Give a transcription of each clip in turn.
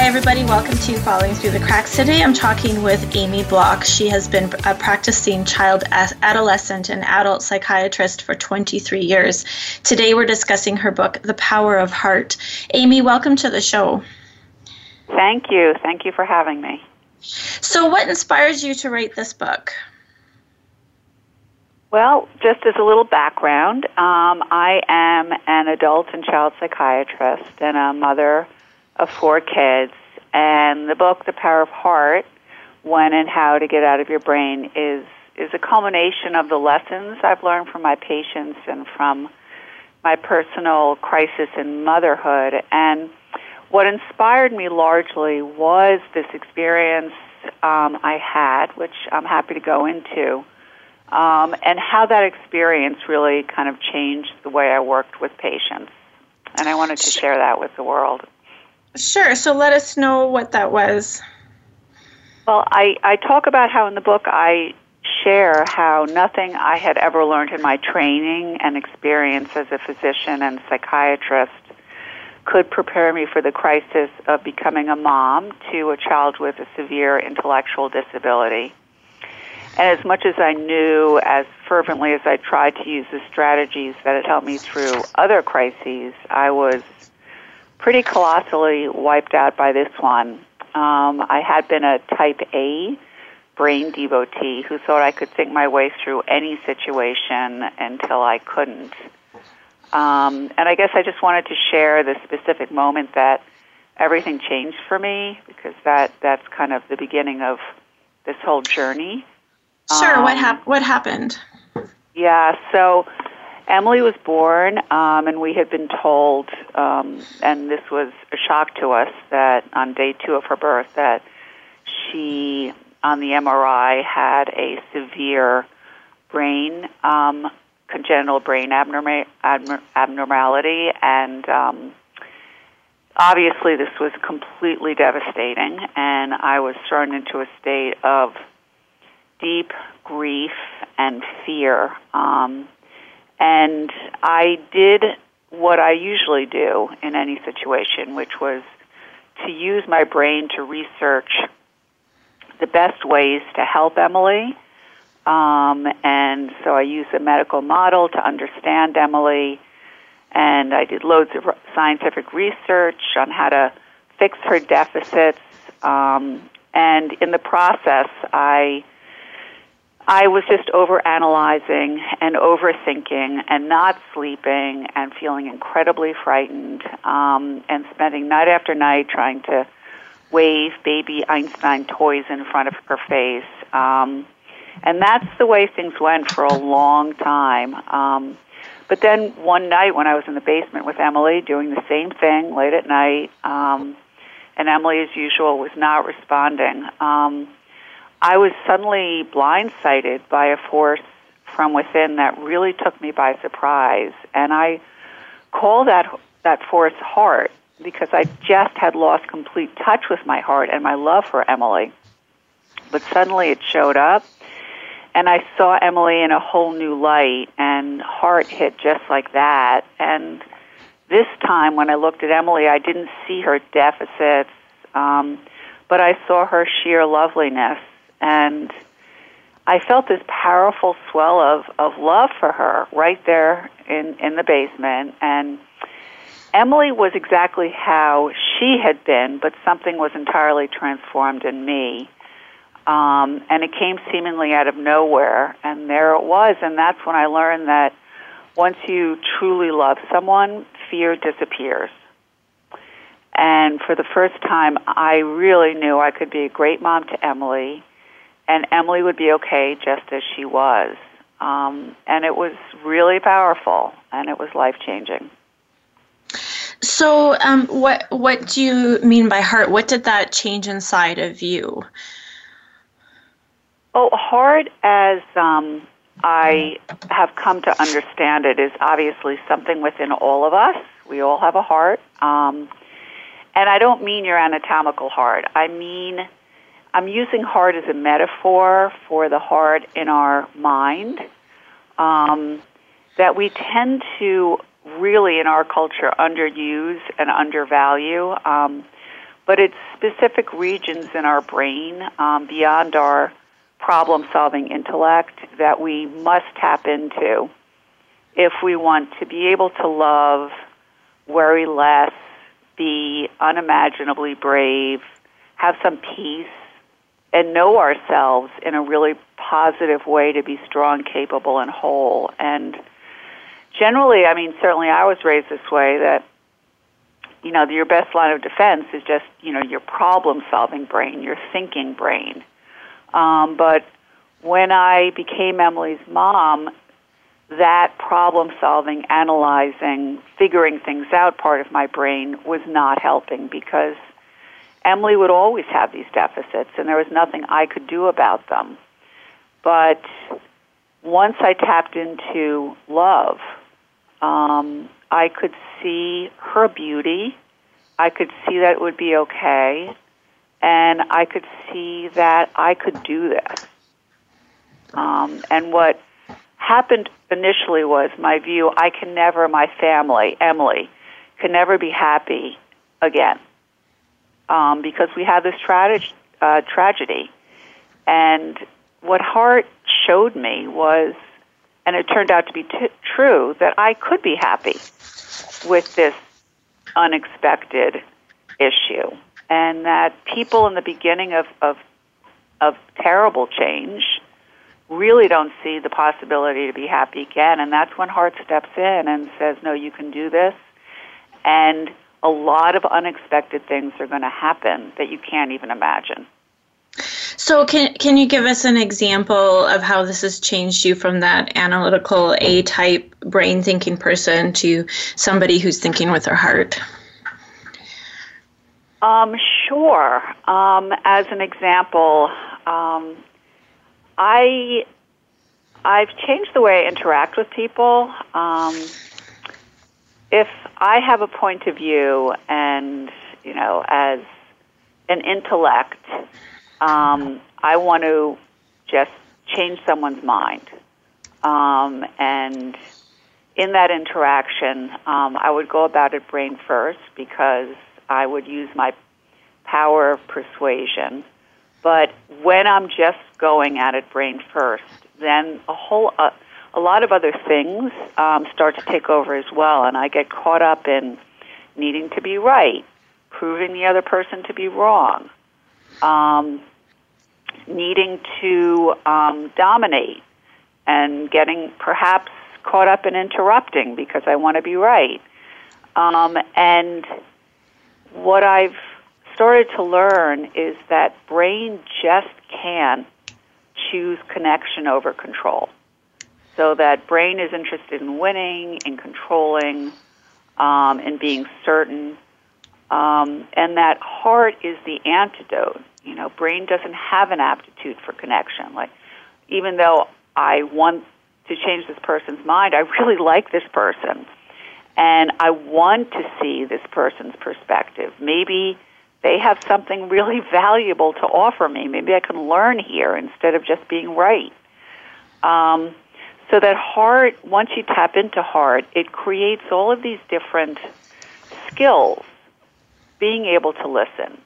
Hi, everybody. Welcome to Falling Through the Cracks. Today I'm talking with Amy Bloch. She has been a practicing child, adolescent, and adult psychiatrist for 23 years. Today we're discussing her book, The Power of Heart. Amy, welcome to the show. Thank you. Thank you for having me. So, what inspires you to write this book? Well, just as a little background, um, I am an adult and child psychiatrist and a mother of four kids. And the book, The Power of Heart, When and How to Get Out of Your Brain, is, is a culmination of the lessons I've learned from my patients and from my personal crisis in motherhood. And what inspired me largely was this experience um, I had, which I'm happy to go into, um, and how that experience really kind of changed the way I worked with patients. And I wanted to share that with the world. Sure. So let us know what that was. Well, I, I talk about how in the book I share how nothing I had ever learned in my training and experience as a physician and psychiatrist could prepare me for the crisis of becoming a mom to a child with a severe intellectual disability. And as much as I knew, as fervently as I tried to use the strategies that had helped me through other crises, I was pretty colossally wiped out by this one. Um, I had been a type A brain devotee who thought I could think my way through any situation until I couldn't. Um, and I guess I just wanted to share the specific moment that everything changed for me because that that's kind of the beginning of this whole journey. Sure. Um, what hap- What happened? Yeah. So Emily was born, um, and we had been told, um, and this was a shock to us, that on day two of her birth, that she, on the MRI, had a severe brain, um, congenital brain abnorma- abnormality, and um, obviously this was completely devastating, and I was thrown into a state of deep grief and fear. Um, and I did what I usually do in any situation, which was to use my brain to research the best ways to help Emily. Um, and so I used a medical model to understand Emily, and I did loads of scientific research on how to fix her deficits. Um, and in the process, I I was just over analyzing and overthinking and not sleeping and feeling incredibly frightened um, and spending night after night trying to wave baby Einstein toys in front of her face. Um, and that's the way things went for a long time. Um, but then one night when I was in the basement with Emily doing the same thing late at night, um, and Emily, as usual, was not responding. Um, I was suddenly blindsided by a force from within that really took me by surprise, and I call that that force heart because I just had lost complete touch with my heart and my love for Emily. But suddenly it showed up, and I saw Emily in a whole new light, and heart hit just like that. And this time, when I looked at Emily, I didn't see her deficits, um, but I saw her sheer loveliness and I felt this powerful swell of, of love for her right there in, in the basement. And Emily was exactly how she had been, but something was entirely transformed in me. Um, and it came seemingly out of nowhere. And there it was. And that's when I learned that once you truly love someone, fear disappears. And for the first time, I really knew I could be a great mom to Emily and Emily would be okay just as she was. Um, and it was really powerful, and it was life changing. So, um, what what do you mean by heart? What did that change inside of you? Oh, hard as um, I have come to understand it is obviously something within all of us. We all have a heart. Um, and I don't mean your anatomical heart. I mean, I'm using heart as a metaphor for the heart in our mind. Um, that we tend to really, in our culture, underuse and undervalue. Um, but it's specific regions in our brain um, beyond our problem solving intellect that we must tap into if we want to be able to love, worry less, be unimaginably brave, have some peace, and know ourselves in a really positive way to be strong, capable, and whole. And generally, I mean, certainly I was raised this way that, you know, your best line of defense is just, you know, your problem solving brain, your thinking brain. Um, but when I became Emily's mom, that problem solving, analyzing, figuring things out part of my brain was not helping because Emily would always have these deficits and there was nothing I could do about them. But once I tapped into love, um, I could see her beauty. I could see that it would be okay and I could see that I could do this. Um, and what happened initially was my view I can never, my family, Emily, can never be happy again um, because we had this tra- uh, tragedy. And what Heart showed me was, and it turned out to be t- true, that I could be happy with this unexpected issue and that people in the beginning of, of, of terrible change really don't see the possibility to be happy again. And that's when heart steps in and says, no, you can do this. And a lot of unexpected things are going to happen that you can't even imagine. So, can can you give us an example of how this has changed you from that analytical A type brain thinking person to somebody who's thinking with their heart? Um, sure. Um, as an example, um, I I've changed the way I interact with people. Um, if I have a point of view, and you know, as an intellect, um, I want to just change someone's mind, um, and in that interaction, um, I would go about it brain first because I would use my power of persuasion. But when I'm just going at it brain first, then a whole uh, a lot of other things um, start to take over as well, and I get caught up in needing to be right, proving the other person to be wrong, um, needing to um, dominate, and getting perhaps caught up in interrupting because I want to be right. Um, and what I've started to learn is that brain just can't choose connection over control. So that brain is interested in winning, in controlling, um, in being certain, um, and that heart is the antidote. You know, brain doesn't have an aptitude for connection. Like, even though I want to change this person's mind, I really like this person and I want to see this person's perspective. Maybe they have something really valuable to offer me. Maybe I can learn here instead of just being right. Um, so that heart, once you tap into heart, it creates all of these different skills. Being able to listen,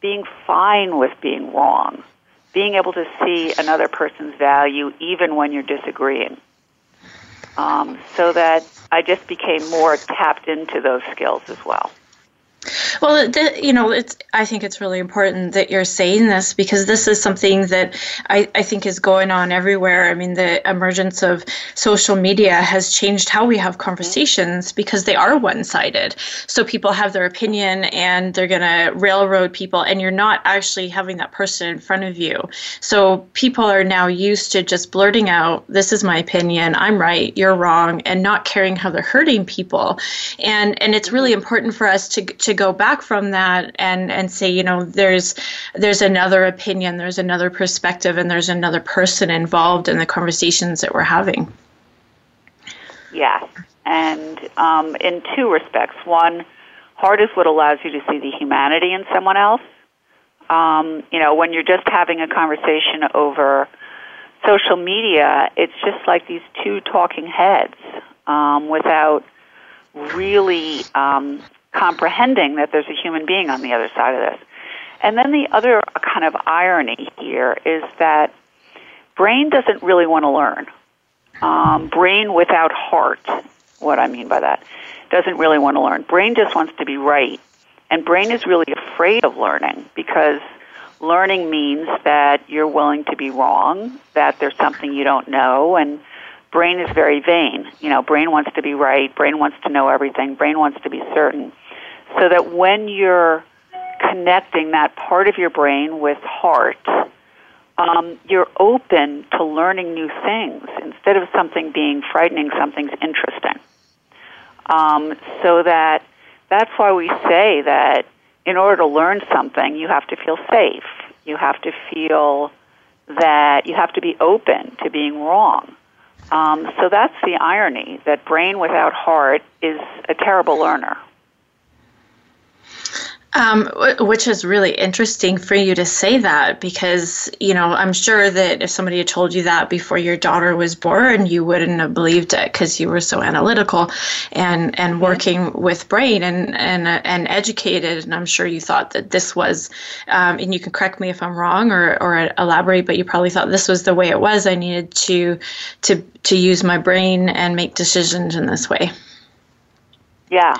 being fine with being wrong, being able to see another person's value even when you're disagreeing um, so that I just became more tapped into those skills as well. Well, the, you know, it's. I think it's really important that you're saying this because this is something that I, I think is going on everywhere. I mean, the emergence of social media has changed how we have mm-hmm. conversations because they are one-sided. So people have their opinion and they're going to railroad people, and you're not actually having that person in front of you. So people are now used to just blurting out, "This is my opinion. I'm right. You're wrong," and not caring how they're hurting people. And and it's really mm-hmm. important for us to to go back back from that and and say you know there's there's another opinion there's another perspective and there's another person involved in the conversations that we're having. Yes. And um, in two respects. One heart is what allows you to see the humanity in someone else. Um, you know when you're just having a conversation over social media it's just like these two talking heads um, without really um, comprehending that there's a human being on the other side of this. And then the other kind of irony here is that brain doesn't really want to learn. Um, brain without heart, what I mean by that, doesn't really want to learn. Brain just wants to be right. And brain is really afraid of learning because learning means that you're willing to be wrong, that there's something you don't know, and brain is very vain. You know, brain wants to be right, brain wants to know everything, brain wants to be certain. So that when you're connecting that part of your brain with heart, um, you're open to learning new things. Instead of something being frightening, something's interesting. Um, so that that's why we say that in order to learn something, you have to feel safe. You have to feel that you have to be open to being wrong. Um, so that's the irony that brain without heart is a terrible learner. Um, which is really interesting for you to say that because, you know, I'm sure that if somebody had told you that before your daughter was born, you wouldn't have believed it because you were so analytical and, and mm-hmm. working with brain and, and, uh, and educated. And I'm sure you thought that this was, um, and you can correct me if I'm wrong or, or elaborate, but you probably thought this was the way it was. I needed to, to, to use my brain and make decisions in this way. Yeah,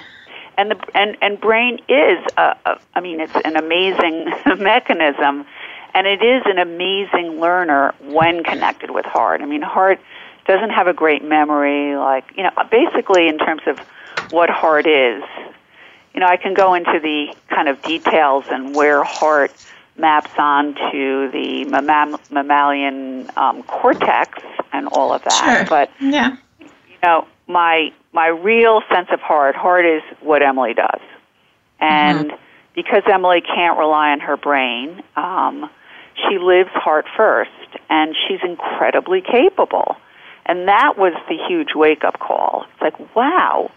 and the and and brain is a, a I mean it's an amazing mechanism and it is an amazing learner when connected with heart. I mean heart doesn't have a great memory like, you know, basically in terms of what heart is. You know, I can go into the kind of details and where heart maps onto the mammam- mammalian um, cortex and all of that. Sure. But yeah. you know, my my real sense of heart, heart is what Emily does. And mm-hmm. because Emily can't rely on her brain, um, she lives heart first, and she's incredibly capable. And that was the huge wake up call. It's like, wow,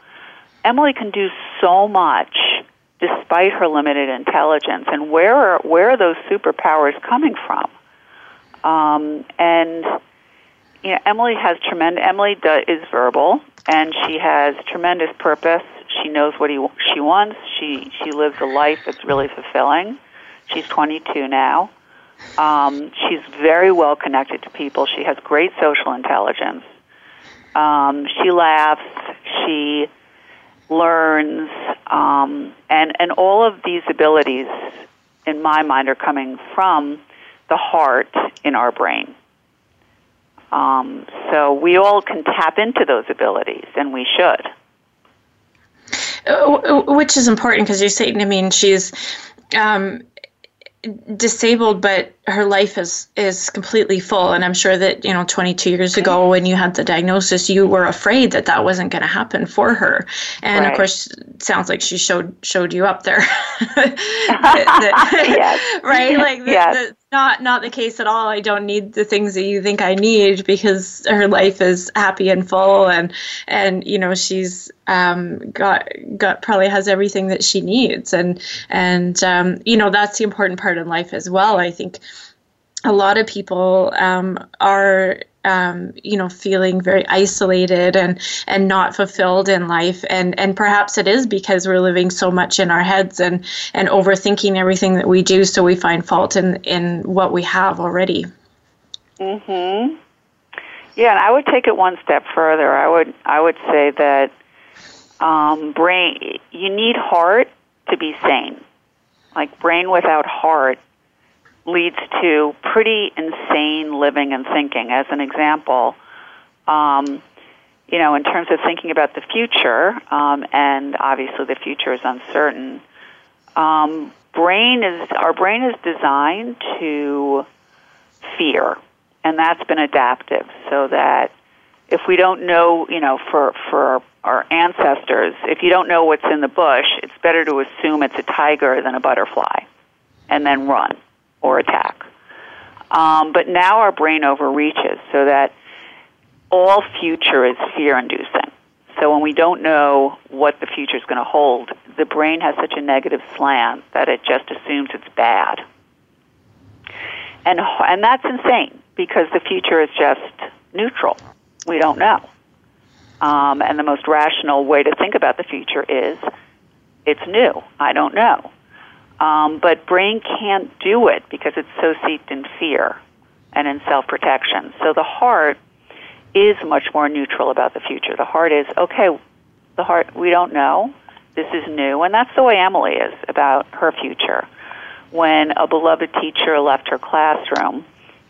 Emily can do so much despite her limited intelligence. And where are, where are those superpowers coming from? Um, and you know, Emily has tremendous. Emily is verbal and she has tremendous purpose. She knows what he, she wants. She she lives a life that's really fulfilling. She's 22 now. Um, she's very well connected to people. She has great social intelligence. Um, she laughs. She learns, um, and and all of these abilities, in my mind, are coming from the heart in our brain. Um, so we all can tap into those abilities, and we should. Uh, which is important because you're saying, I mean, she's um, disabled, but her life is is completely full. And I'm sure that you know, 22 years ago, when you had the diagnosis, you were afraid that that wasn't going to happen for her. And right. of course, sounds like she showed showed you up there. yes. right? Like the, yes. Not not the case at all. I don't need the things that you think I need because her life is happy and full, and and you know she's um, got got probably has everything that she needs, and and um, you know that's the important part in life as well. I think a lot of people um, are um, you know feeling very isolated and and not fulfilled in life. And and perhaps it is because we're living so much in our heads and and overthinking everything that we do so we find fault in in what we have already. Mhm yeah and i would take it one step further. I would i would say that um brain you need heart to be sane. Like brain without heart leads to pretty insane living and thinking. As an example, um, you know, in terms of thinking about the future, um, and obviously the future is uncertain. Um, brain is our brain is designed to fear, and that's been adaptive, so that if we don't know, you know, for for our ancestors, if you don't know what's in the bush, it's better to assume it's a tiger than a butterfly, and then run or attack. Um, but now our brain overreaches so that all future is fear inducing. So when we don't know what the future is going to hold, the brain has such a negative slant that it just assumes it's bad. And, and that's insane because the future is just neutral. We don't know. Um, and the most rational way to think about the future is it's new. I don't know. Um, but brain can't do it because it's so steeped in fear and in self protection. So the heart is much more neutral about the future. The heart is okay. The heart we don't know. This is new, and that's the way Emily is about her future. When a beloved teacher left her classroom,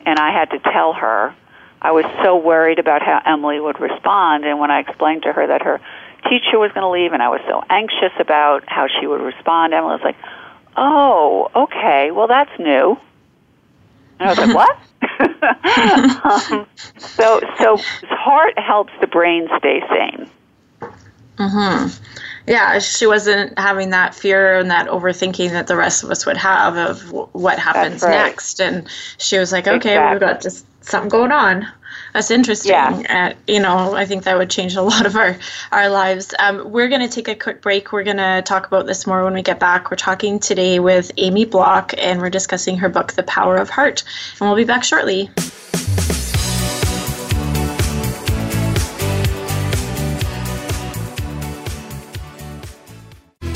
and I had to tell her, I was so worried about how Emily would respond. And when I explained to her that her teacher was going to leave, and I was so anxious about how she would respond, Emily was like, "Oh, okay. Well, that's new." And I was like, "What?" um, so, so heart helps the brain stay sane. Hmm. Yeah, she wasn't having that fear and that overthinking that the rest of us would have of what happens right. next, and she was like, "Okay, exactly. we've got just something going on." That's interesting. Yeah. Uh, you know, I think that would change a lot of our our lives. Um, we're going to take a quick break. We're going to talk about this more when we get back. We're talking today with Amy Bloch, and we're discussing her book, The Power of Heart. And we'll be back shortly.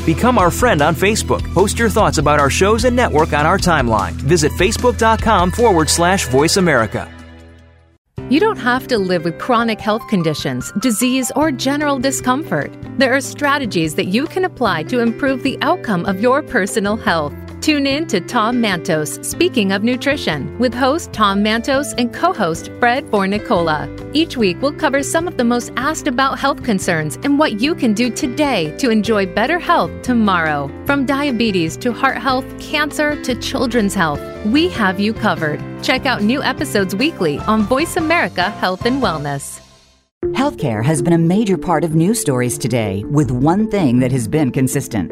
Become our friend on Facebook. Post your thoughts about our shows and network on our timeline. Visit facebook.com forward slash voice America. You don't have to live with chronic health conditions, disease, or general discomfort. There are strategies that you can apply to improve the outcome of your personal health. Tune in to Tom Mantos Speaking of Nutrition with host Tom Mantos and co host Fred Fornicola. Each week, we'll cover some of the most asked about health concerns and what you can do today to enjoy better health tomorrow. From diabetes to heart health, cancer to children's health, we have you covered. Check out new episodes weekly on Voice America Health and Wellness. Healthcare has been a major part of news stories today, with one thing that has been consistent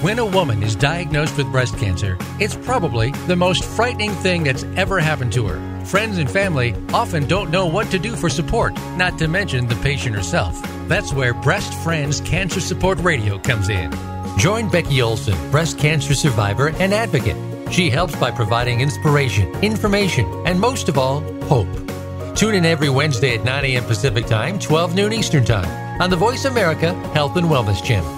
When a woman is diagnosed with breast cancer, it's probably the most frightening thing that's ever happened to her. Friends and family often don't know what to do for support, not to mention the patient herself. That's where Breast Friends Cancer Support Radio comes in. Join Becky Olson, breast cancer survivor and advocate. She helps by providing inspiration, information, and most of all, hope. Tune in every Wednesday at 9 a.m. Pacific Time, 12 noon Eastern Time on the Voice America Health and Wellness Channel.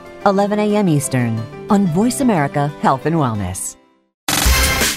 11 a.m. Eastern on Voice America Health and Wellness.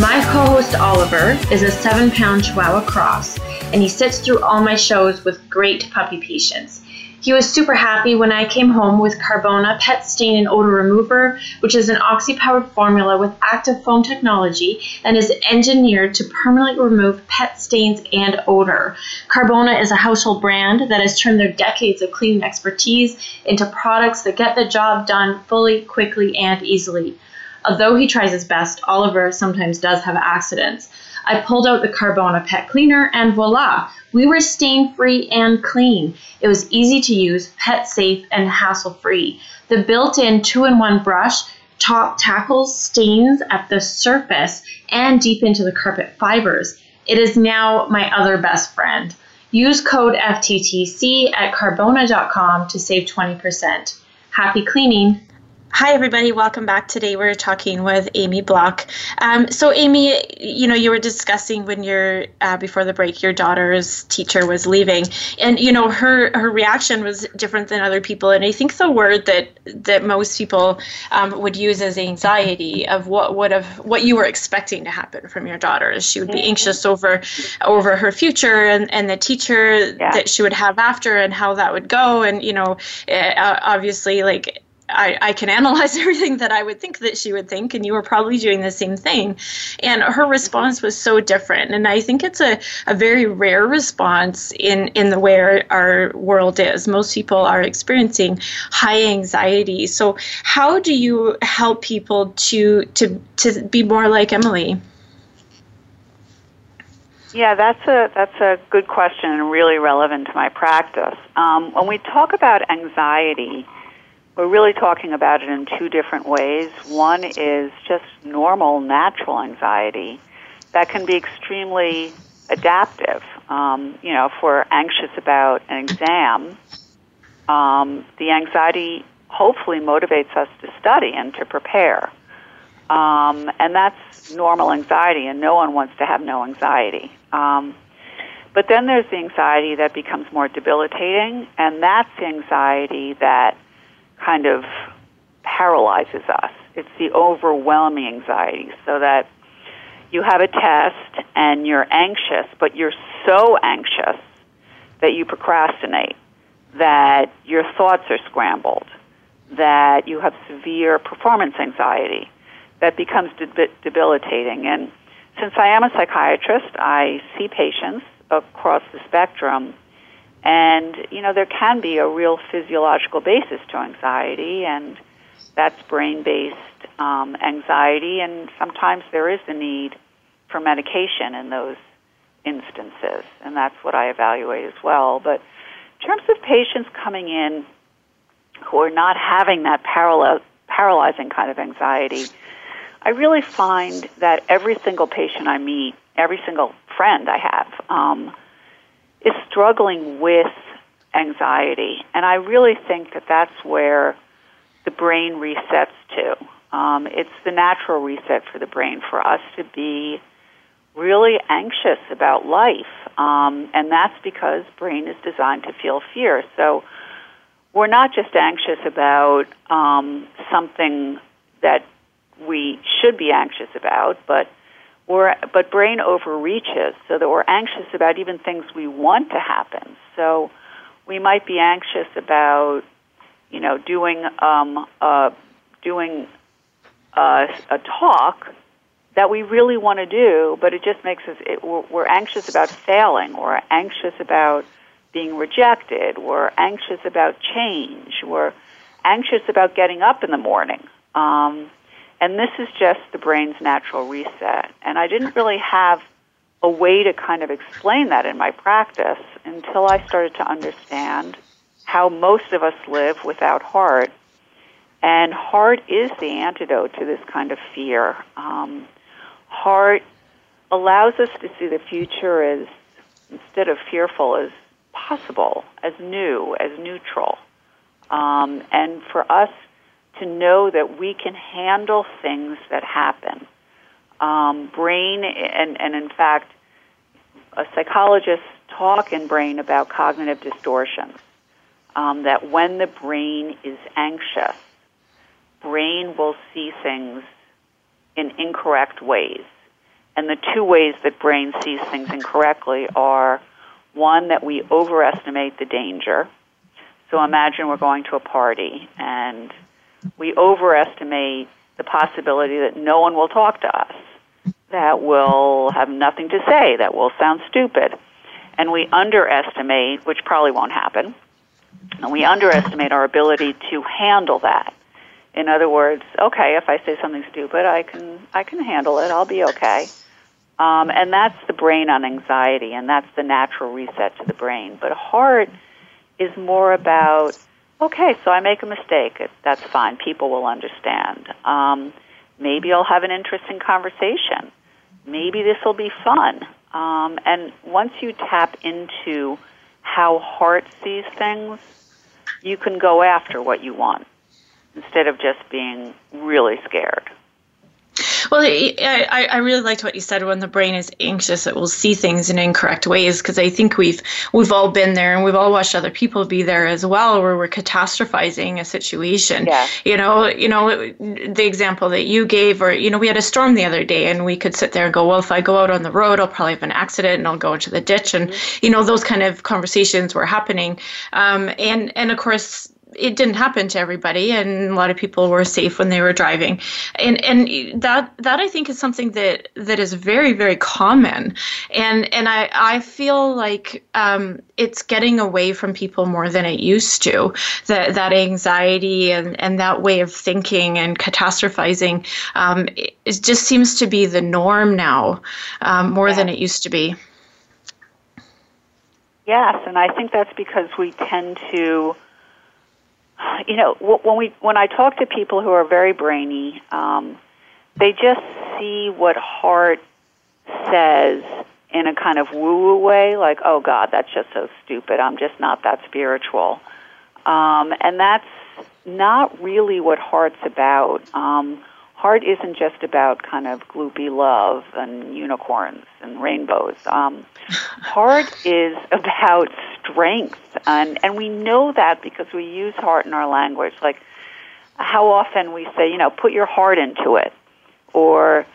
My co host Oliver is a seven pound Chihuahua cross, and he sits through all my shows with great puppy patience. He was super happy when I came home with Carbona Pet Stain and Odor Remover, which is an oxy powered formula with active foam technology and is engineered to permanently remove pet stains and odor. Carbona is a household brand that has turned their decades of cleaning expertise into products that get the job done fully, quickly, and easily. Although he tries his best, Oliver sometimes does have accidents. I pulled out the Carbona pet cleaner and voila, we were stain free and clean. It was easy to use, pet safe, and hassle free. The built in two in one brush top tackles stains at the surface and deep into the carpet fibers. It is now my other best friend. Use code FTTC at carbona.com to save 20%. Happy cleaning! Hi, everybody. Welcome back. Today we're talking with Amy Bloch. Um, so, Amy, you know, you were discussing when you're uh, before the break, your daughter's teacher was leaving, and you know, her her reaction was different than other people. And I think the word that that most people um, would use is anxiety of what would have what you were expecting to happen from your daughter. She would be mm-hmm. anxious over over her future and, and the teacher yeah. that she would have after and how that would go. And you know, uh, obviously, like I, I, can analyze everything that I would think that she would think, and you were probably doing the same thing. And her response was so different. And I think it's a, a very rare response in, in the way our, our world is. Most people are experiencing high anxiety. So, how do you help people to, to, to be more like Emily? Yeah, that's a that's a good question and really relevant to my practice. Um, when we talk about anxiety, we're really talking about it in two different ways. One is just normal, natural anxiety that can be extremely adaptive. Um, you know, if we're anxious about an exam, um, the anxiety hopefully motivates us to study and to prepare. Um, and that's normal anxiety, and no one wants to have no anxiety. Um, but then there's the anxiety that becomes more debilitating, and that's the anxiety that kind of paralyzes us. It's the overwhelming anxiety, so that you have a test and you're anxious, but you're so anxious that you procrastinate, that your thoughts are scrambled, that you have severe performance anxiety that becomes debilitating. And since I am a psychiatrist, I see patients across the spectrum and, you know, there can be a real physiological basis to anxiety, and that's brain based um, anxiety, and sometimes there is a need for medication in those instances, and that's what I evaluate as well. But in terms of patients coming in who are not having that paral- paralyzing kind of anxiety, I really find that every single patient I meet, every single friend I have, um, is struggling with anxiety. And I really think that that's where the brain resets to. Um, it's the natural reset for the brain for us to be really anxious about life. Um, and that's because brain is designed to feel fear. So we're not just anxious about um, something that we should be anxious about, but we're, but brain overreaches so that we're anxious about even things we want to happen. So we might be anxious about, you know, doing um, uh, doing uh, a talk that we really want to do, but it just makes us it, we're, we're anxious about failing. We're anxious about being rejected. We're anxious about change. We're anxious about getting up in the morning. Um, and this is just the brain's natural reset. And I didn't really have a way to kind of explain that in my practice until I started to understand how most of us live without heart. And heart is the antidote to this kind of fear. Um, heart allows us to see the future as, instead of fearful, as possible, as new, as neutral. Um, and for us to know that we can handle things that happen. Um, brain, and, and in fact, a psychologist talk in brain about cognitive distortions. Um, that when the brain is anxious, brain will see things in incorrect ways. And the two ways that brain sees things incorrectly are one, that we overestimate the danger. So imagine we're going to a party and we overestimate the possibility that no one will talk to us, that will have nothing to say, that will sound stupid. And we underestimate, which probably won't happen, and we underestimate our ability to handle that. In other words, okay, if I say something stupid, I can I can handle it. I'll be okay. Um, and that's the brain on anxiety, and that's the natural reset to the brain. But heart is more about okay, so I make a mistake. That's fine. People will understand. Um, maybe I'll have an interesting conversation. Maybe this will be fun. Um, and once you tap into how heart sees things, you can go after what you want instead of just being really scared. Well, I, I really liked what you said. When the brain is anxious, it will see things in incorrect ways. Because I think we've we've all been there, and we've all watched other people be there as well, where we're catastrophizing a situation. Yeah. You know, you know, the example that you gave, or you know, we had a storm the other day, and we could sit there and go, well, if I go out on the road, I'll probably have an accident, and I'll go into the ditch, and mm-hmm. you know, those kind of conversations were happening. Um, and and of course, it didn't happen to everybody and a lot of people were safe when they were driving. And and that that I think is something that that is very very common. And and I I feel like um, it's getting away from people more than it used to. That that anxiety and and that way of thinking and catastrophizing um, it, it just seems to be the norm now um, more yeah. than it used to be. Yes and I think that's because we tend to you know, when we when I talk to people who are very brainy, um, they just see what heart says in a kind of woo-woo way, like, "Oh God, that's just so stupid. I'm just not that spiritual," um, and that's not really what heart's about. Um, heart isn't just about kind of gloopy love and unicorns and rainbows. Um, heart is about strength, and and we know that because we use heart in our language. Like how often we say, you know, put your heart into it, or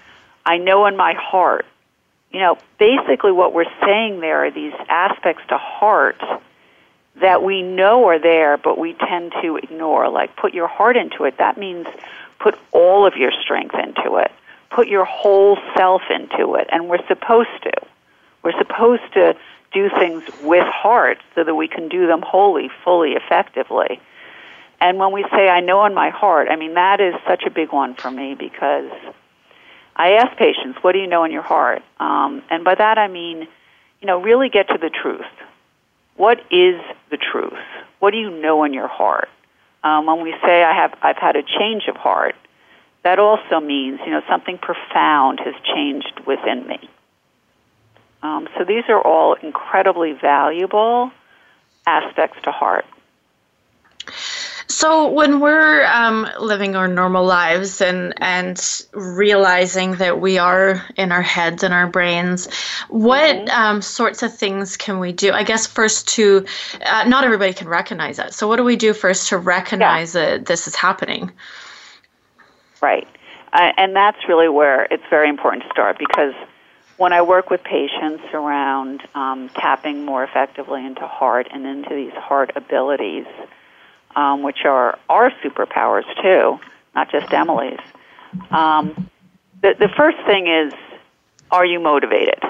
I know in my heart. You know, basically what we're saying there are these aspects to heart that we know are there, but we tend to ignore. Like put your heart into it. That means put all of your strength into it. Put your whole self into it. And we're supposed to. We're supposed to do things with heart so that we can do them wholly, fully, effectively. And when we say, I know in my heart, I mean, that is such a big one for me because I ask patients, what do you know in your heart? Um, and by that I mean, you know, really get to the truth. What is the truth? What do you know in your heart? Um, when we say I have, I've had a change of heart, that also means you know something profound has changed within me. Um, so these are all incredibly valuable aspects to heart. So when we're um, living our normal lives and and realizing that we are in our heads and our brains, what mm-hmm. um, sorts of things can we do? I guess first to uh, not everybody can recognize that. So what do we do first to recognize yeah. that this is happening? Right, uh, and that's really where it's very important to start because when I work with patients around um, tapping more effectively into heart and into these heart abilities um, which are our superpowers too, not just Emily's. Um, the, the first thing is, are you motivated?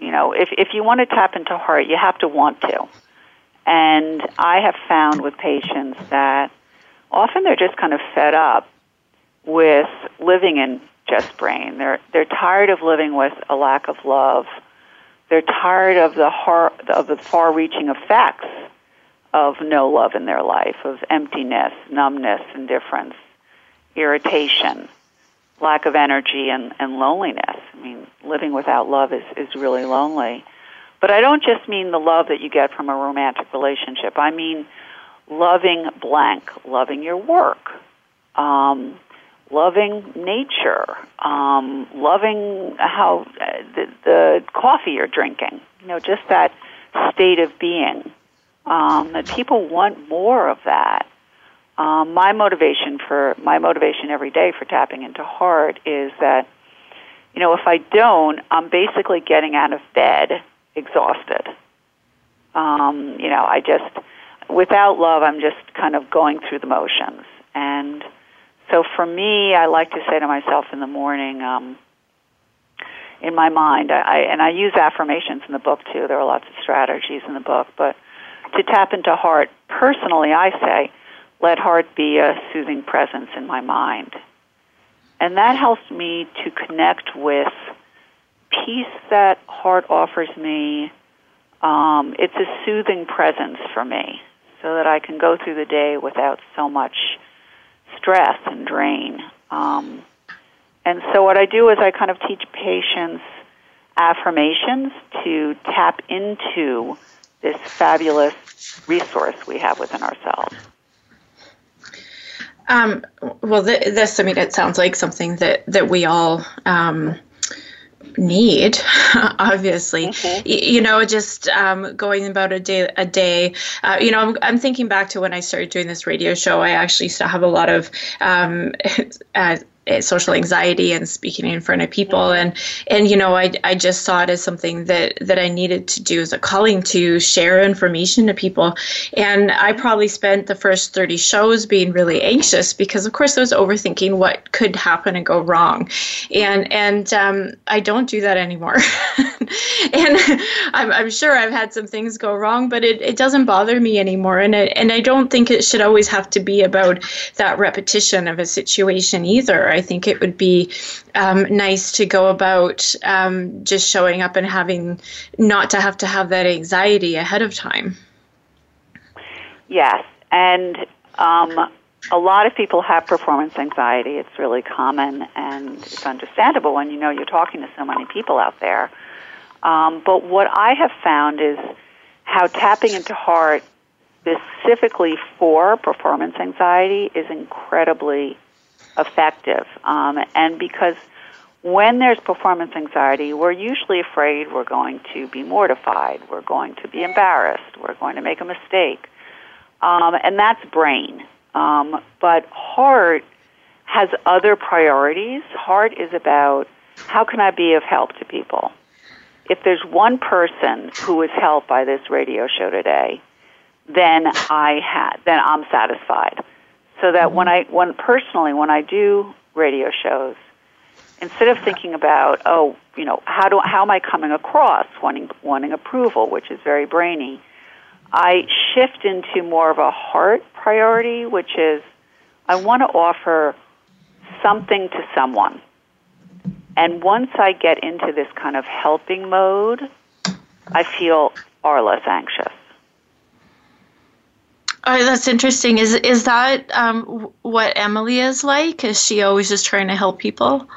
You know, if if you want to tap into heart, you have to want to. And I have found with patients that often they're just kind of fed up with living in just brain. They're they're tired of living with a lack of love. They're tired of the heart, of the far-reaching effects of no love in their life, of emptiness, numbness, indifference, irritation, lack of energy, and, and loneliness. I mean, living without love is, is really lonely. But I don't just mean the love that you get from a romantic relationship. I mean loving blank, loving your work, um, loving nature, um, loving how uh, the, the coffee you're drinking. You know, just that state of being. Um, that people want more of that. Um, my motivation for my motivation every day for tapping into heart is that you know if I don't, I'm basically getting out of bed exhausted. Um, you know, I just without love, I'm just kind of going through the motions. And so for me, I like to say to myself in the morning, um, in my mind, I, I and I use affirmations in the book too. There are lots of strategies in the book, but to tap into heart, personally, I say, let heart be a soothing presence in my mind. And that helps me to connect with peace that heart offers me. Um, it's a soothing presence for me so that I can go through the day without so much stress and drain. Um, and so what I do is I kind of teach patients affirmations to tap into this fabulous resource we have within ourselves. Um, well, th- this, I mean, it sounds like something that, that we all um, need obviously. Mm-hmm. y- you know just um, going about a day a day. Uh, you know I'm, I'm, thinking back to when i started doing this radio show. I actually still have a lot of um, uh, social anxiety and speaking in front of people. And and you know I, I just saw it as something that that I needed to do as a calling to share information to people. And I probably spent the first 30 shows being really anxious because of course I was overthinking what could happen and go wrong. And and um, I don't do that anymore. And I'm, I'm sure I've had some things go wrong but it, it doesn't bother me anymore. And it, and I don't think it should always have to be about that repetition of a situation either I think it would be um, nice to go about um, just showing up and having not to have to have that anxiety ahead of time. Yes, and um, a lot of people have performance anxiety. It's really common and it's understandable when you know you're talking to so many people out there. Um, but what I have found is how tapping into heart specifically for performance anxiety is incredibly effective. Um, and because when there's performance anxiety, we're usually afraid we're going to be mortified, we're going to be embarrassed, we're going to make a mistake. Um, and that's brain. Um, but heart has other priorities. Heart is about how can I be of help to people? If there's one person who is helped by this radio show today, then I ha- then I'm satisfied so that when mm-hmm. I when personally when I do radio shows, instead of thinking about oh you know how do how am I coming across wanting wanting approval, which is very brainy, I shift into more of a heart priority, which is I want to offer something to someone. And once I get into this kind of helping mode, I feel far less anxious. Oh, that's interesting. Is is that um, what Emily is like? Is she always just trying to help people?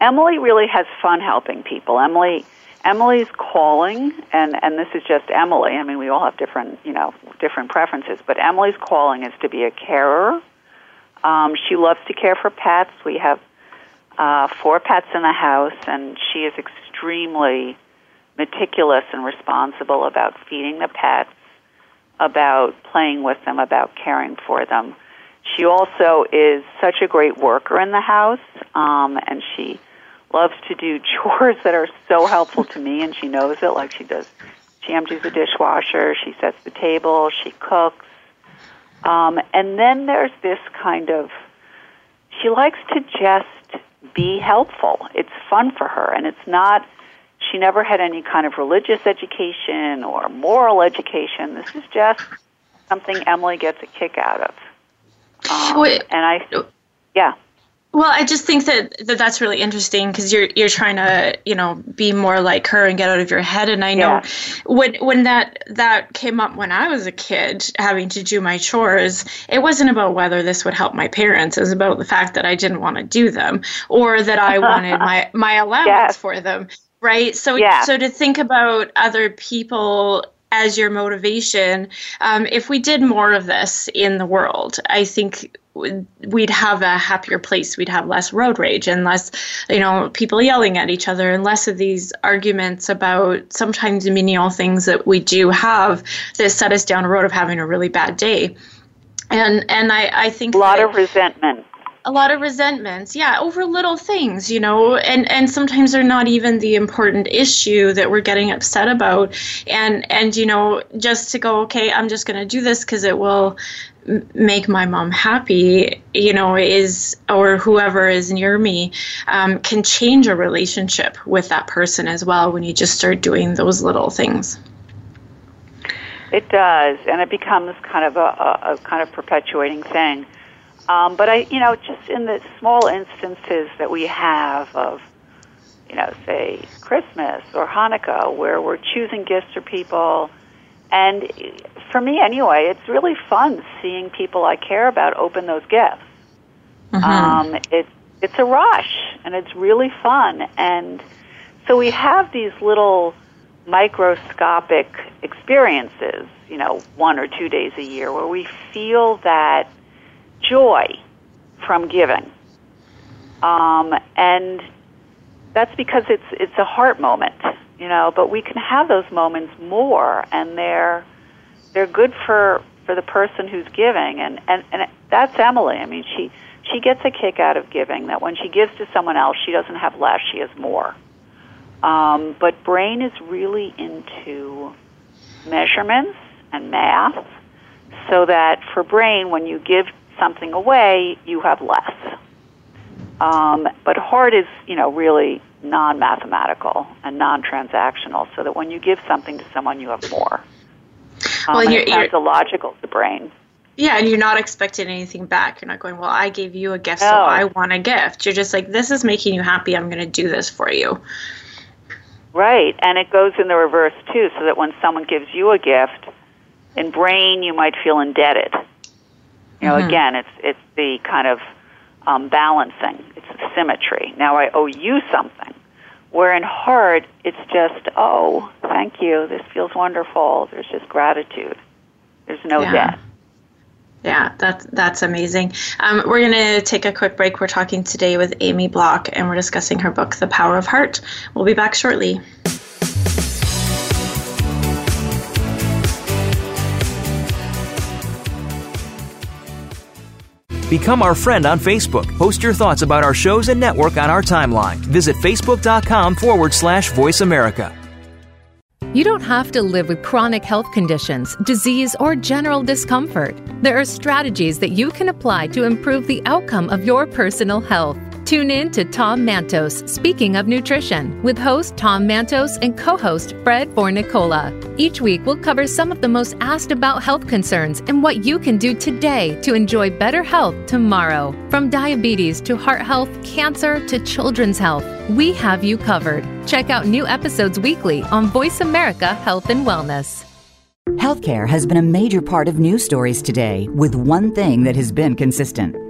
Emily really has fun helping people. Emily Emily's calling, and and this is just Emily. I mean, we all have different you know different preferences, but Emily's calling is to be a carer. Um, she loves to care for pets. We have uh, four pets in the house, and she is extremely meticulous and responsible about feeding the pets about playing with them, about caring for them. She also is such a great worker in the house, um, and she loves to do chores that are so helpful to me, and she knows it. Like she does, she empties the dishwasher, she sets the table, she cooks, um, and then there's this kind of she likes to just be helpful. It's fun for her, and it's not she never had any kind of religious education or moral education. This is just something Emily gets a kick out of. Um, and I, yeah. Well, I just think that, that that's really interesting because you're you're trying to you know be more like her and get out of your head. And I know yeah. when when that that came up when I was a kid, having to do my chores, it wasn't about whether this would help my parents. It was about the fact that I didn't want to do them or that I wanted my my allowance yes. for them right? So, Yeah. so to think about other people as your motivation, um, if we did more of this in the world, I think we'd have a happier place. We'd have less road rage and less, you know, people yelling at each other and less of these arguments about sometimes menial things that we do have that set us down a road of having a really bad day. And and I, I think A lot of resentment. A lot of resentments. Yeah over little things you know and and sometimes they're not even the important issue that we're getting upset about. And and you know just to go okay i'm just going to do this because it will make my mom happy you know is or whoever is near me um, can change a relationship with that person as well when you just start doing those little things. It does, and it becomes kind of a, a, a kind of perpetuating thing. Um, but I, you know, just in the small instances that we have of, you know, say Christmas or Hanukkah, where we're choosing gifts for people, and for me anyway, it's really fun seeing people I care about open those gifts. Um, it's it's a rush, and it's really fun, and so we have these little microscopic experiences, you know, one or two days a year, where we feel that joy from giving, um, and that's because it's it's a heart moment, you know. But we can have those moments more, and they're they're good for for the person who's giving, and and and that's Emily. I mean, she she gets a kick out of giving. That when she gives to someone else, she doesn't have less; she has more. Um, but brain is really into measurements and math, so that for brain, when you give something away, you have less. Um, but heart is, you know, really non-mathematical and non-transactional, so that when you give something to someone, you have more. Um, Well, you're- you're- illogical to the brain. Yeah, and you're not expecting anything back. You're not going, well, I gave you a gift, so I want a gift. You're just like, this is making you happy. I'm going to do this for you. Right, and it goes in the reverse too, so that when someone gives you a gift, in brain you might feel indebted. You know, again, it's it's the kind of um, balancing, it's the symmetry. Now I owe you something. Where in heart, it's just, oh, thank you. This feels wonderful. There's just gratitude. There's no Yeah. debt. Yeah, that's that's amazing. Um, we're going to take a quick break. We're talking today with Amy Bloch, and we're discussing her book, The Power of Heart. We'll be back shortly. Become our friend on Facebook. Post your thoughts about our shows and network on our timeline. Visit facebook.com forward slash voice America. You don't have to live with chronic health conditions, disease, or general discomfort. There are strategies that you can apply to improve the outcome of your personal health. Tune in to Tom Mantos, Speaking of Nutrition, with host Tom Mantos and co host Fred Fornicola. Each week, we'll cover some of the most asked about health concerns and what you can do today to enjoy better health tomorrow. From diabetes to heart health, cancer to children's health, we have you covered. Check out new episodes weekly on Voice America Health and Wellness. Healthcare has been a major part of news stories today, with one thing that has been consistent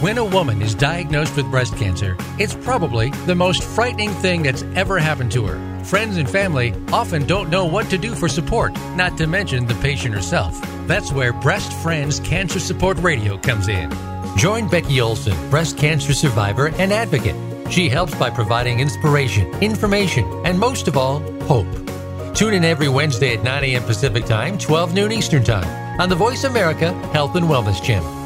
When a woman is diagnosed with breast cancer, it's probably the most frightening thing that's ever happened to her. Friends and family often don't know what to do for support, not to mention the patient herself. That's where Breast Friends Cancer Support Radio comes in. Join Becky Olson, breast cancer survivor and advocate. She helps by providing inspiration, information, and most of all, hope. Tune in every Wednesday at 9 a.m. Pacific Time, 12 noon Eastern Time on the Voice America Health and Wellness Channel.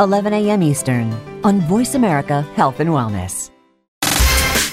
11 a.m. Eastern on Voice America Health and Wellness.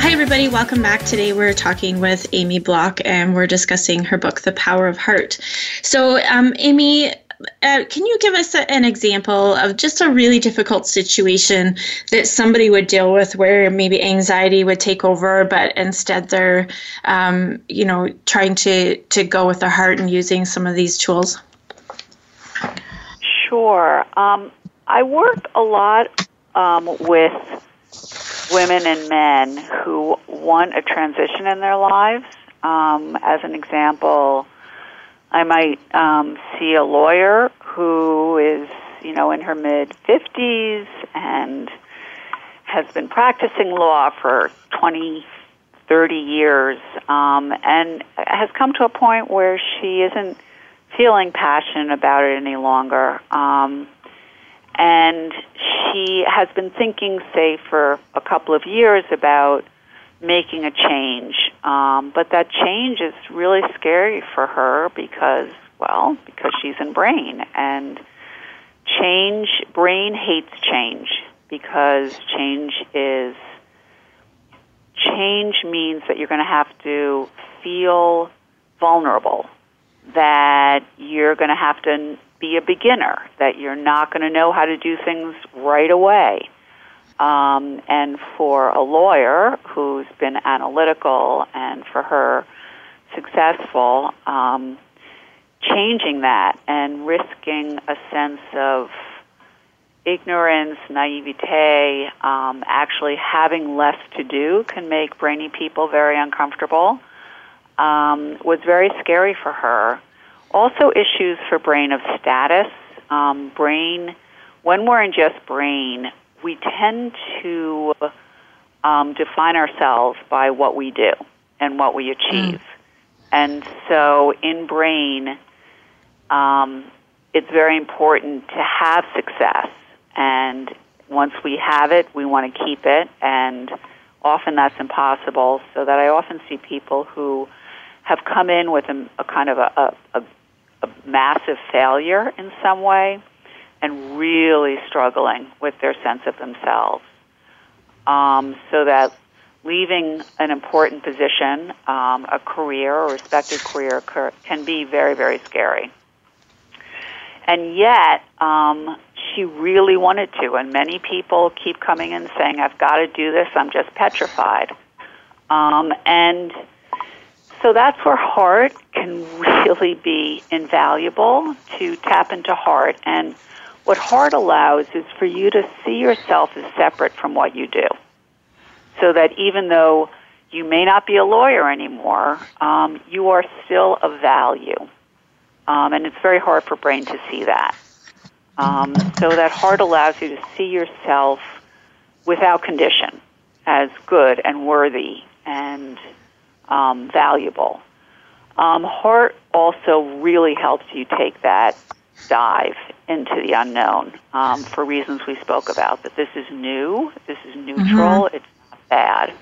Hi, everybody. Welcome back. Today we're talking with Amy Bloch and we're discussing her book, The Power of Heart. So, um, Amy, uh, can you give us a, an example of just a really difficult situation that somebody would deal with where maybe anxiety would take over, but instead they're, um, you know, trying to, to go with their heart and using some of these tools? Sure. Um, I work a lot um, with women and men who want a transition in their lives. Um, as an example, I might um, see a lawyer who is, you know, in her mid 50s and has been practicing law for 20, 30 years um, and has come to a point where she isn't feeling passionate about it any longer. Um, and she has been thinking, say, for a couple of years about making a change. Um, but that change is really scary for her because, well, because she's in brain. And change, brain hates change because change is, change means that you're going to have to feel vulnerable, that you're going to have to be a beginner, that you're not going to know how to do things right away. Um, and for a lawyer who's been analytical and for her successful, um, changing that and risking a sense of ignorance, naivete, um, actually having less to do can make brainy people very uncomfortable, um, was very scary for her. Also, issues for brain of status. Um, brain, when we're in just brain, we tend to um, define ourselves by what we do and what we achieve. Mm. And so, in brain, um, it's very important to have success. And once we have it, we want to keep it. And often that's impossible. So that I often see people who have come in with a, a kind of a, a, a massive failure in some way and really struggling with their sense of themselves. Um, so that leaving an important position, um, a career a respected career, can be very, very scary. And yet, um, she really wanted to, and many people keep coming in saying, I've got to do this, I'm just petrified. Um, and so that's where heart can really be invaluable to tap into heart. And what heart allows is for you to see yourself as separate from what you do. So that even though you may not be a lawyer anymore, um, you are still of value. Um, and it's very hard for brain to see that. Um, so that heart allows you to see yourself without condition as good and worthy and um, valuable. Um, heart also really helps you take that dive into the unknown um, for reasons we spoke about. That this is new, this is neutral, mm-hmm. it's not bad.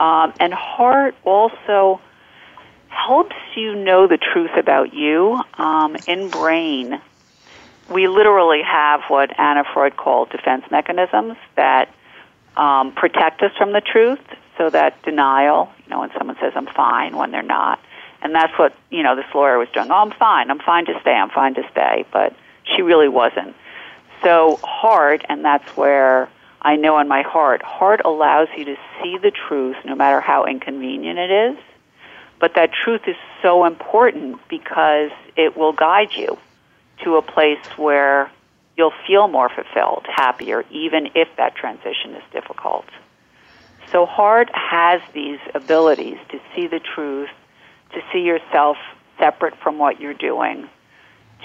Um, and heart also helps you know the truth about you. Um, in brain, we literally have what Anna Freud called defense mechanisms that um, protect us from the truth. So that denial, you know, when someone says I'm fine when they're not, and that's what you know this lawyer was doing. Oh, I'm fine. I'm fine to stay. I'm fine to stay, but she really wasn't. So heart, and that's where I know in my heart, heart allows you to see the truth, no matter how inconvenient it is. But that truth is so important because it will guide you to a place where you'll feel more fulfilled, happier, even if that transition is difficult. So heart has these abilities to see the truth, to see yourself separate from what you're doing,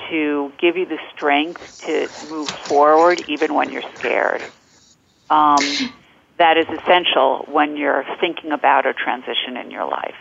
to give you the strength to move forward even when you're scared. Um, that is essential when you're thinking about a transition in your life.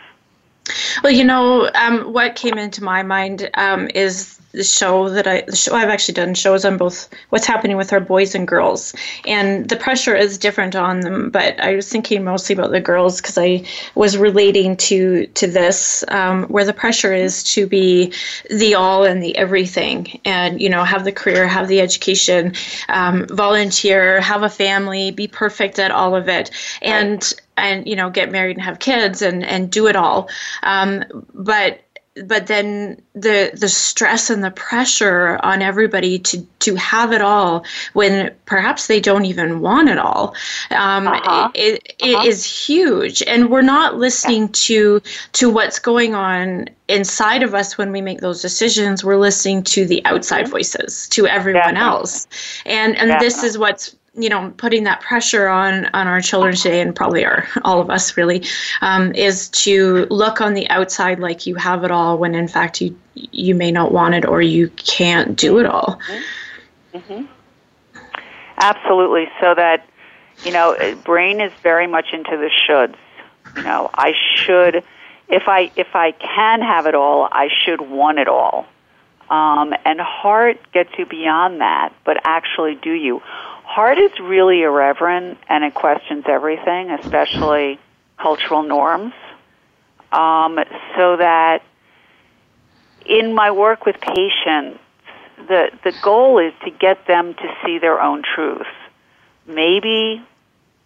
Well, you know, um, what came into my mind um, is the show that I show I've actually done shows on both what's happening with our boys and girls, and the pressure is different on them. But I was thinking mostly about the girls because I was relating to to this, um, where the pressure is to be the all and the everything, and you know have the career, have the education, um, volunteer, have a family, be perfect at all of it, and and you know get married and have kids and and do it all. Um, but but then the the stress and the pressure on everybody to to have it all when perhaps they don't even want it all um, uh-huh. it, it uh-huh. is huge and we're not listening to to what's going on inside of us when we make those decisions we're listening to the outside mm-hmm. voices to everyone yeah. else and and yeah. this is what's you know putting that pressure on on our children today and probably our all of us really um, is to look on the outside like you have it all when in fact you you may not want it or you can't do it all. Mm-hmm. Mm-hmm. absolutely. So that you know brain is very much into the shoulds. You know i should if i if i can have it all i should want it all. Um, and heart gets you beyond that but actually do you Heart is really irreverent and it questions everything, especially cultural norms. Um, so that in my work with patients, the, the goal is to get them to see their own truth. Maybe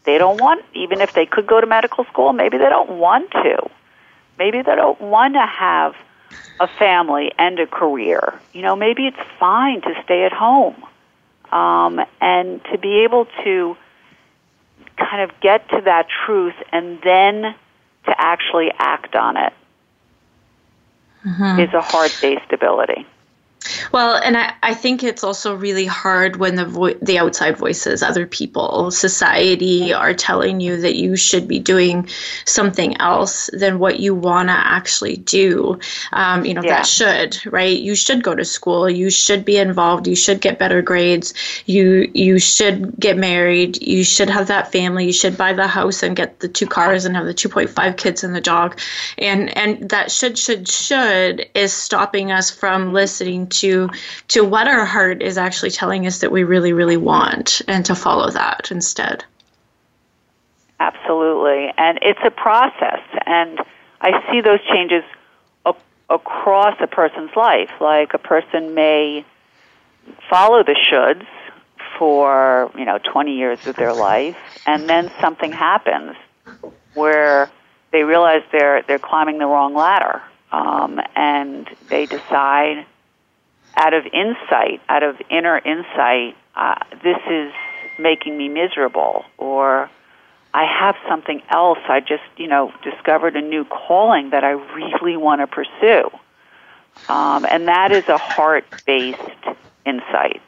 they don't want, even if they could go to medical school, maybe they don't want to. Maybe they don't want to have a family and a career. You know, maybe it's fine to stay at home um, and to be able to kind of get to that truth and then to actually act on it mm-hmm. is a heart based ability. Well, and I, I think it's also really hard when the vo- the outside voices, other people, society are telling you that you should be doing something else than what you want to actually do. Um, you know, yeah. that should, right? You should go to school. You should be involved. You should get better grades. You you should get married. You should have that family. You should buy the house and get the two cars and have the 2.5 kids and the dog. And and that should should should is stopping us from listening to to what our heart is actually telling us that we really really want and to follow that instead. Absolutely. And it's a process. And i see those changes a- across a person's life. Like a person may follow the shoulds for you know 20 years of their life and then something happens where they realize they're they're climbing the wrong ladder um, and they decide out of insight, out of inner insight, uh, this is making me miserable, or I have something else. I just, you know, discovered a new calling that I really want to pursue. Um, and that is a heart based insight.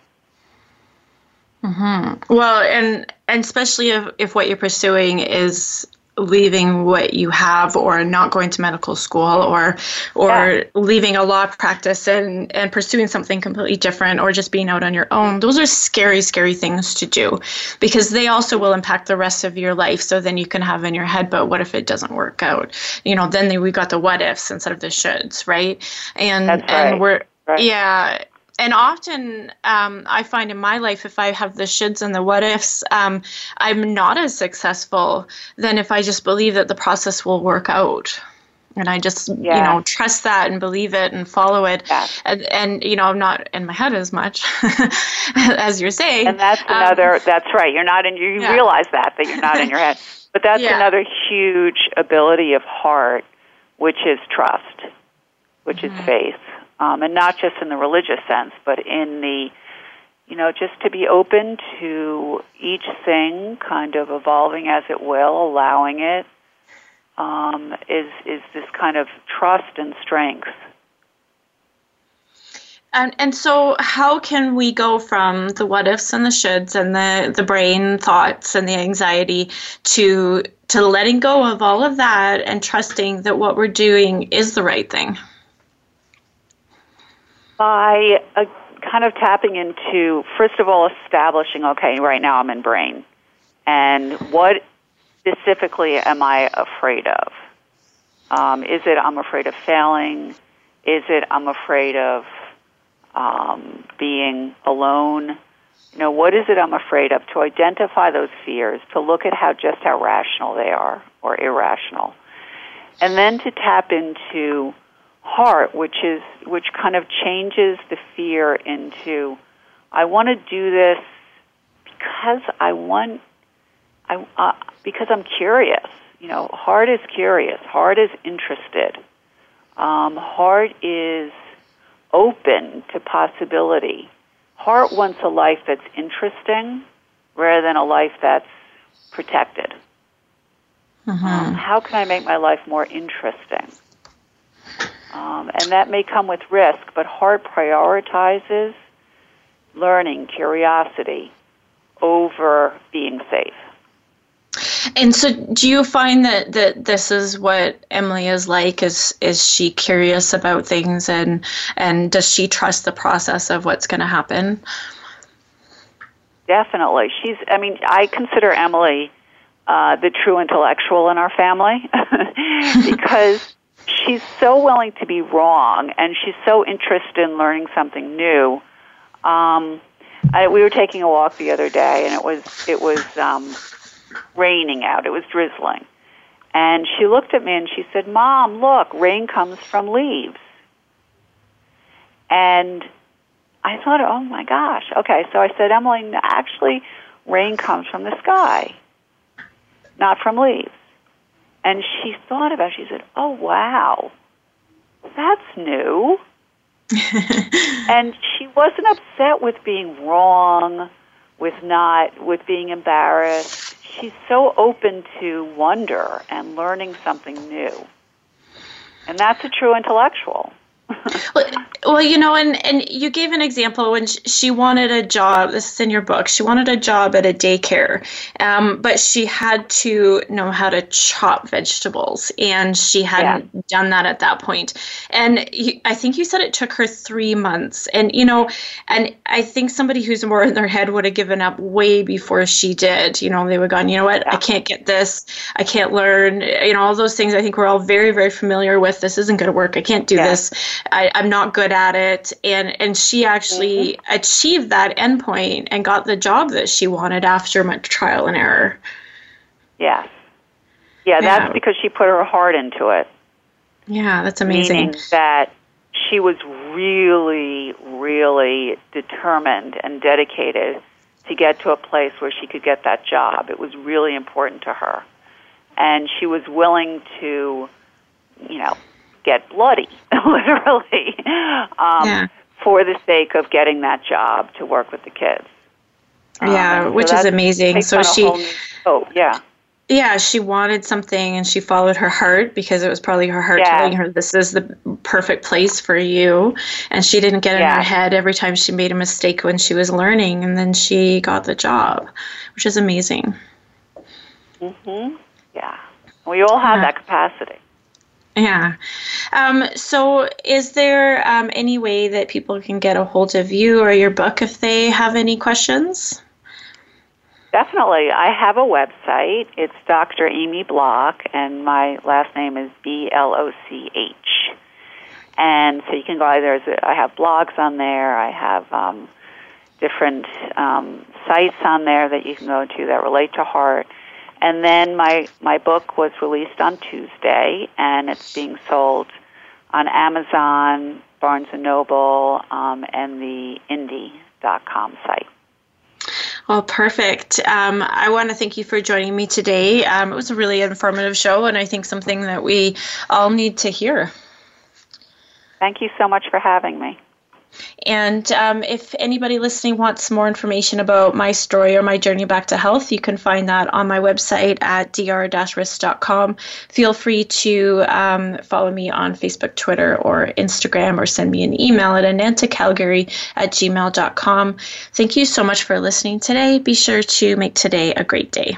Mm-hmm. Well, and and especially if, if what you're pursuing is leaving what you have or not going to medical school or or yeah. leaving a law practice and and pursuing something completely different or just being out on your own those are scary scary things to do because they also will impact the rest of your life so then you can have in your head but what if it doesn't work out you know then we got the what ifs instead of the shoulds right and right. and we're Right. Yeah, and often um, I find in my life, if I have the shoulds and the what ifs, um, I'm not as successful than if I just believe that the process will work out. and I just yeah. you know trust that and believe it and follow it. Yeah. And, and, you know I'm not in my head as much as you're saying. And that's another. Um, that's right. You're not in. You yeah. realize that that you're not in your head. But that's another huge ability of heart, which is trust, which mm-hmm. is faith, um, and not just in the religious sense, but in the you know, just to be open to each thing kind of evolving as it will, allowing it, um, is is this kind of trust and strength. And and so how can we go from the what ifs and the shoulds and the, the brain thoughts and the anxiety to to letting go of all of that and trusting that what we're doing is the right thing? By uh, kind of tapping into first of all establishing okay, right now I'm in brain. And what specifically am I afraid of? Um, is it I'm afraid of failing? Is it I'm afraid of um, being alone? You know, what is it I'm afraid of? To identify those fears, to look at how just how rational they are or irrational, and then to tap into heart, which is which kind of changes the fear into I want to do this because I want I uh, because I'm curious. You know, heart is curious. Heart is interested. Um, heart is open to possibility. Heart wants a life that's interesting rather than a life that's protected. Mm-hmm. Um, how can I make my life more interesting? Um, and that may come with risk, but heart prioritizes learning, curiosity over being safe. And so, do you find that, that this is what Emily is like? Is is she curious about things, and and does she trust the process of what's going to happen? Definitely, she's. I mean, I consider Emily uh, the true intellectual in our family because she's so willing to be wrong, and she's so interested in learning something new. Um, I, we were taking a walk the other day, and it was it was um, raining out. It was drizzling. And she looked at me and she said, Mom, look, rain comes from leaves. And I thought, oh my gosh. Okay, so I said, Emily, actually, rain comes from the sky, not from leaves. And she thought about it. She said, oh, wow, that's new. and she wasn't upset with being wrong, with not, with being embarrassed she's so open to wonder and learning something new. And that's a true intellectual. Well, well, you know, and, and you gave an example when she wanted a job. This is in your book. She wanted a job at a daycare, um, but she had to know how to chop vegetables, and she hadn't yeah. done that at that point. And you, I think you said it took her three months. And you know, and I think somebody who's more in their head would have given up way before she did. You know, they would have gone, you know what. I can't get this. I can't learn. You know, all those things. I think we're all very, very familiar with. This isn't going to work. I can't do yeah. this. I, I'm not good at it. And and she actually mm-hmm. achieved that endpoint and got the job that she wanted after much trial and error. Yes. Yeah, that's yeah. because she put her heart into it. Yeah, that's amazing. Meaning that she was really, really determined and dedicated to get to a place where she could get that job. It was really important to her. And she was willing to, you know, get bloody, literally, um, yeah. for the sake of getting that job to work with the kids. Yeah, um, which so is amazing. So she, oh yeah, yeah, she wanted something and she followed her heart because it was probably her heart yeah. telling her this is the perfect place for you. And she didn't get yeah. in her head every time she made a mistake when she was learning, and then she got the job, which is amazing. Mhm. Yeah, we all have yeah. that capacity. Yeah. Um, so, is there um, any way that people can get a hold of you or your book if they have any questions? Definitely. I have a website. It's Dr. Amy Bloch, and my last name is B L O C H. And so you can go either. I have blogs on there. I have um, different um, sites on there that you can go to that relate to heart and then my my book was released on Tuesday, and it's being sold on Amazon, Barnes and Noble, um, and the Indie.com site. Well, perfect. Um, I want to thank you for joining me today. Um, it was a really informative show, and I think something that we all need to hear. Thank you so much for having me. And um, if anybody listening wants more information about my story or my journey back to health, you can find that on my website at dr-risk.com. Feel free to um, follow me on Facebook, Twitter, or Instagram, or send me an email at anantacalgary at gmail.com. Thank you so much for listening today. Be sure to make today a great day.